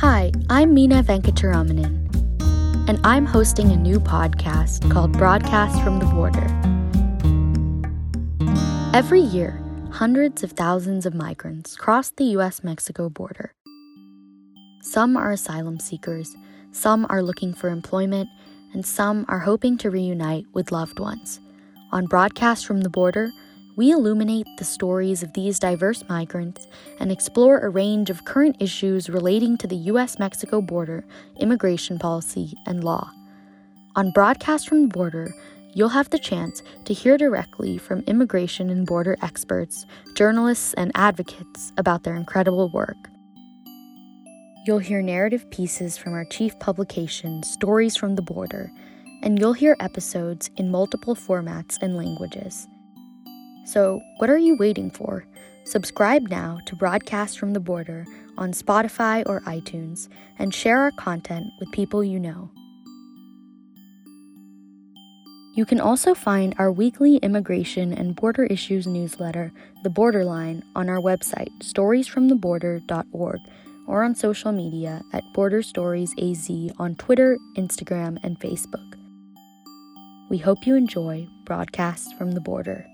Hi, I'm Meena Venkataraman, and I'm hosting a new podcast called Broadcast from the Border. Every year, hundreds of thousands of migrants cross the US Mexico border. Some are asylum seekers, some are looking for employment, and some are hoping to reunite with loved ones. On Broadcast from the Border, we illuminate the stories of these diverse migrants and explore a range of current issues relating to the US Mexico border, immigration policy, and law. On Broadcast from the Border, you'll have the chance to hear directly from immigration and border experts, journalists, and advocates about their incredible work. You'll hear narrative pieces from our chief publication, Stories from the Border, and you'll hear episodes in multiple formats and languages. So, what are you waiting for? Subscribe now to Broadcast from the Border on Spotify or iTunes and share our content with people you know. You can also find our weekly immigration and border issues newsletter, The Borderline, on our website, storiesfromtheborder.org, or on social media at Border Stories AZ on Twitter, Instagram, and Facebook. We hope you enjoy Broadcasts from the Border.